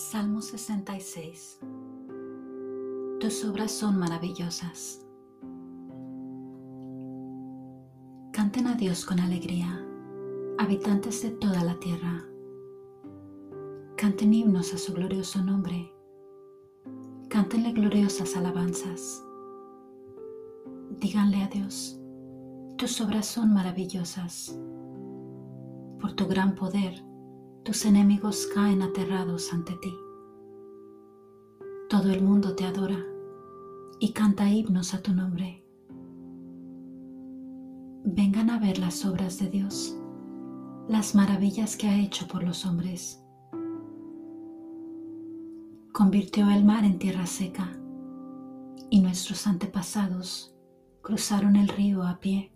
Salmo 66 Tus obras son maravillosas. Canten a Dios con alegría, habitantes de toda la tierra. Canten himnos a su glorioso nombre. Cántenle gloriosas alabanzas. Díganle a Dios, tus obras son maravillosas. Por tu gran poder, tus enemigos caen aterrados ante ti. Todo el mundo te adora y canta himnos a tu nombre. Vengan a ver las obras de Dios, las maravillas que ha hecho por los hombres. Convirtió el mar en tierra seca y nuestros antepasados cruzaron el río a pie.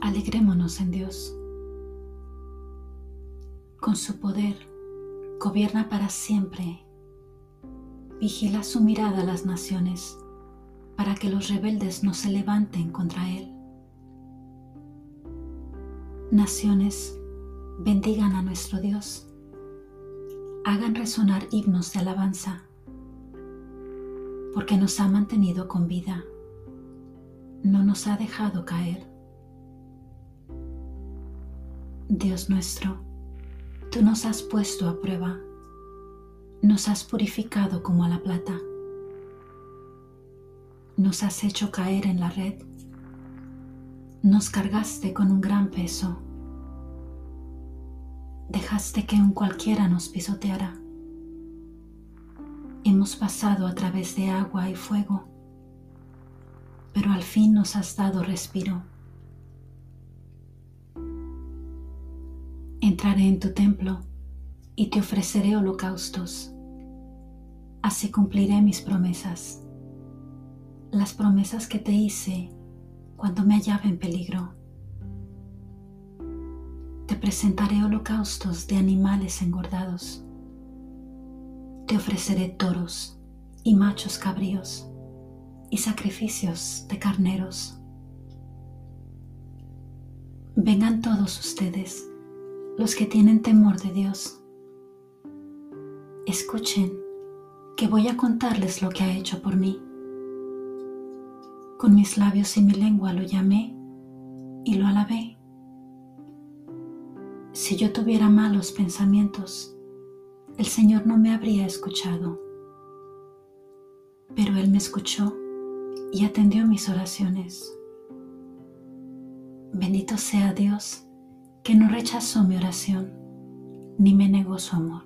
Alegrémonos en Dios con su poder, gobierna para siempre. Vigila su mirada a las naciones para que los rebeldes no se levanten contra él. Naciones, bendigan a nuestro Dios. Hagan resonar himnos de alabanza, porque nos ha mantenido con vida, no nos ha dejado caer. Dios nuestro, Tú nos has puesto a prueba, nos has purificado como a la plata, nos has hecho caer en la red, nos cargaste con un gran peso, dejaste que un cualquiera nos pisoteara. Hemos pasado a través de agua y fuego, pero al fin nos has dado respiro. Entraré en tu templo y te ofreceré holocaustos. Así cumpliré mis promesas, las promesas que te hice cuando me hallaba en peligro. Te presentaré holocaustos de animales engordados. Te ofreceré toros y machos cabríos y sacrificios de carneros. Vengan todos ustedes los que tienen temor de Dios. Escuchen, que voy a contarles lo que ha hecho por mí. Con mis labios y mi lengua lo llamé y lo alabé. Si yo tuviera malos pensamientos, el Señor no me habría escuchado. Pero Él me escuchó y atendió mis oraciones. Bendito sea Dios que no rechazó mi oración, ni me negó su amor.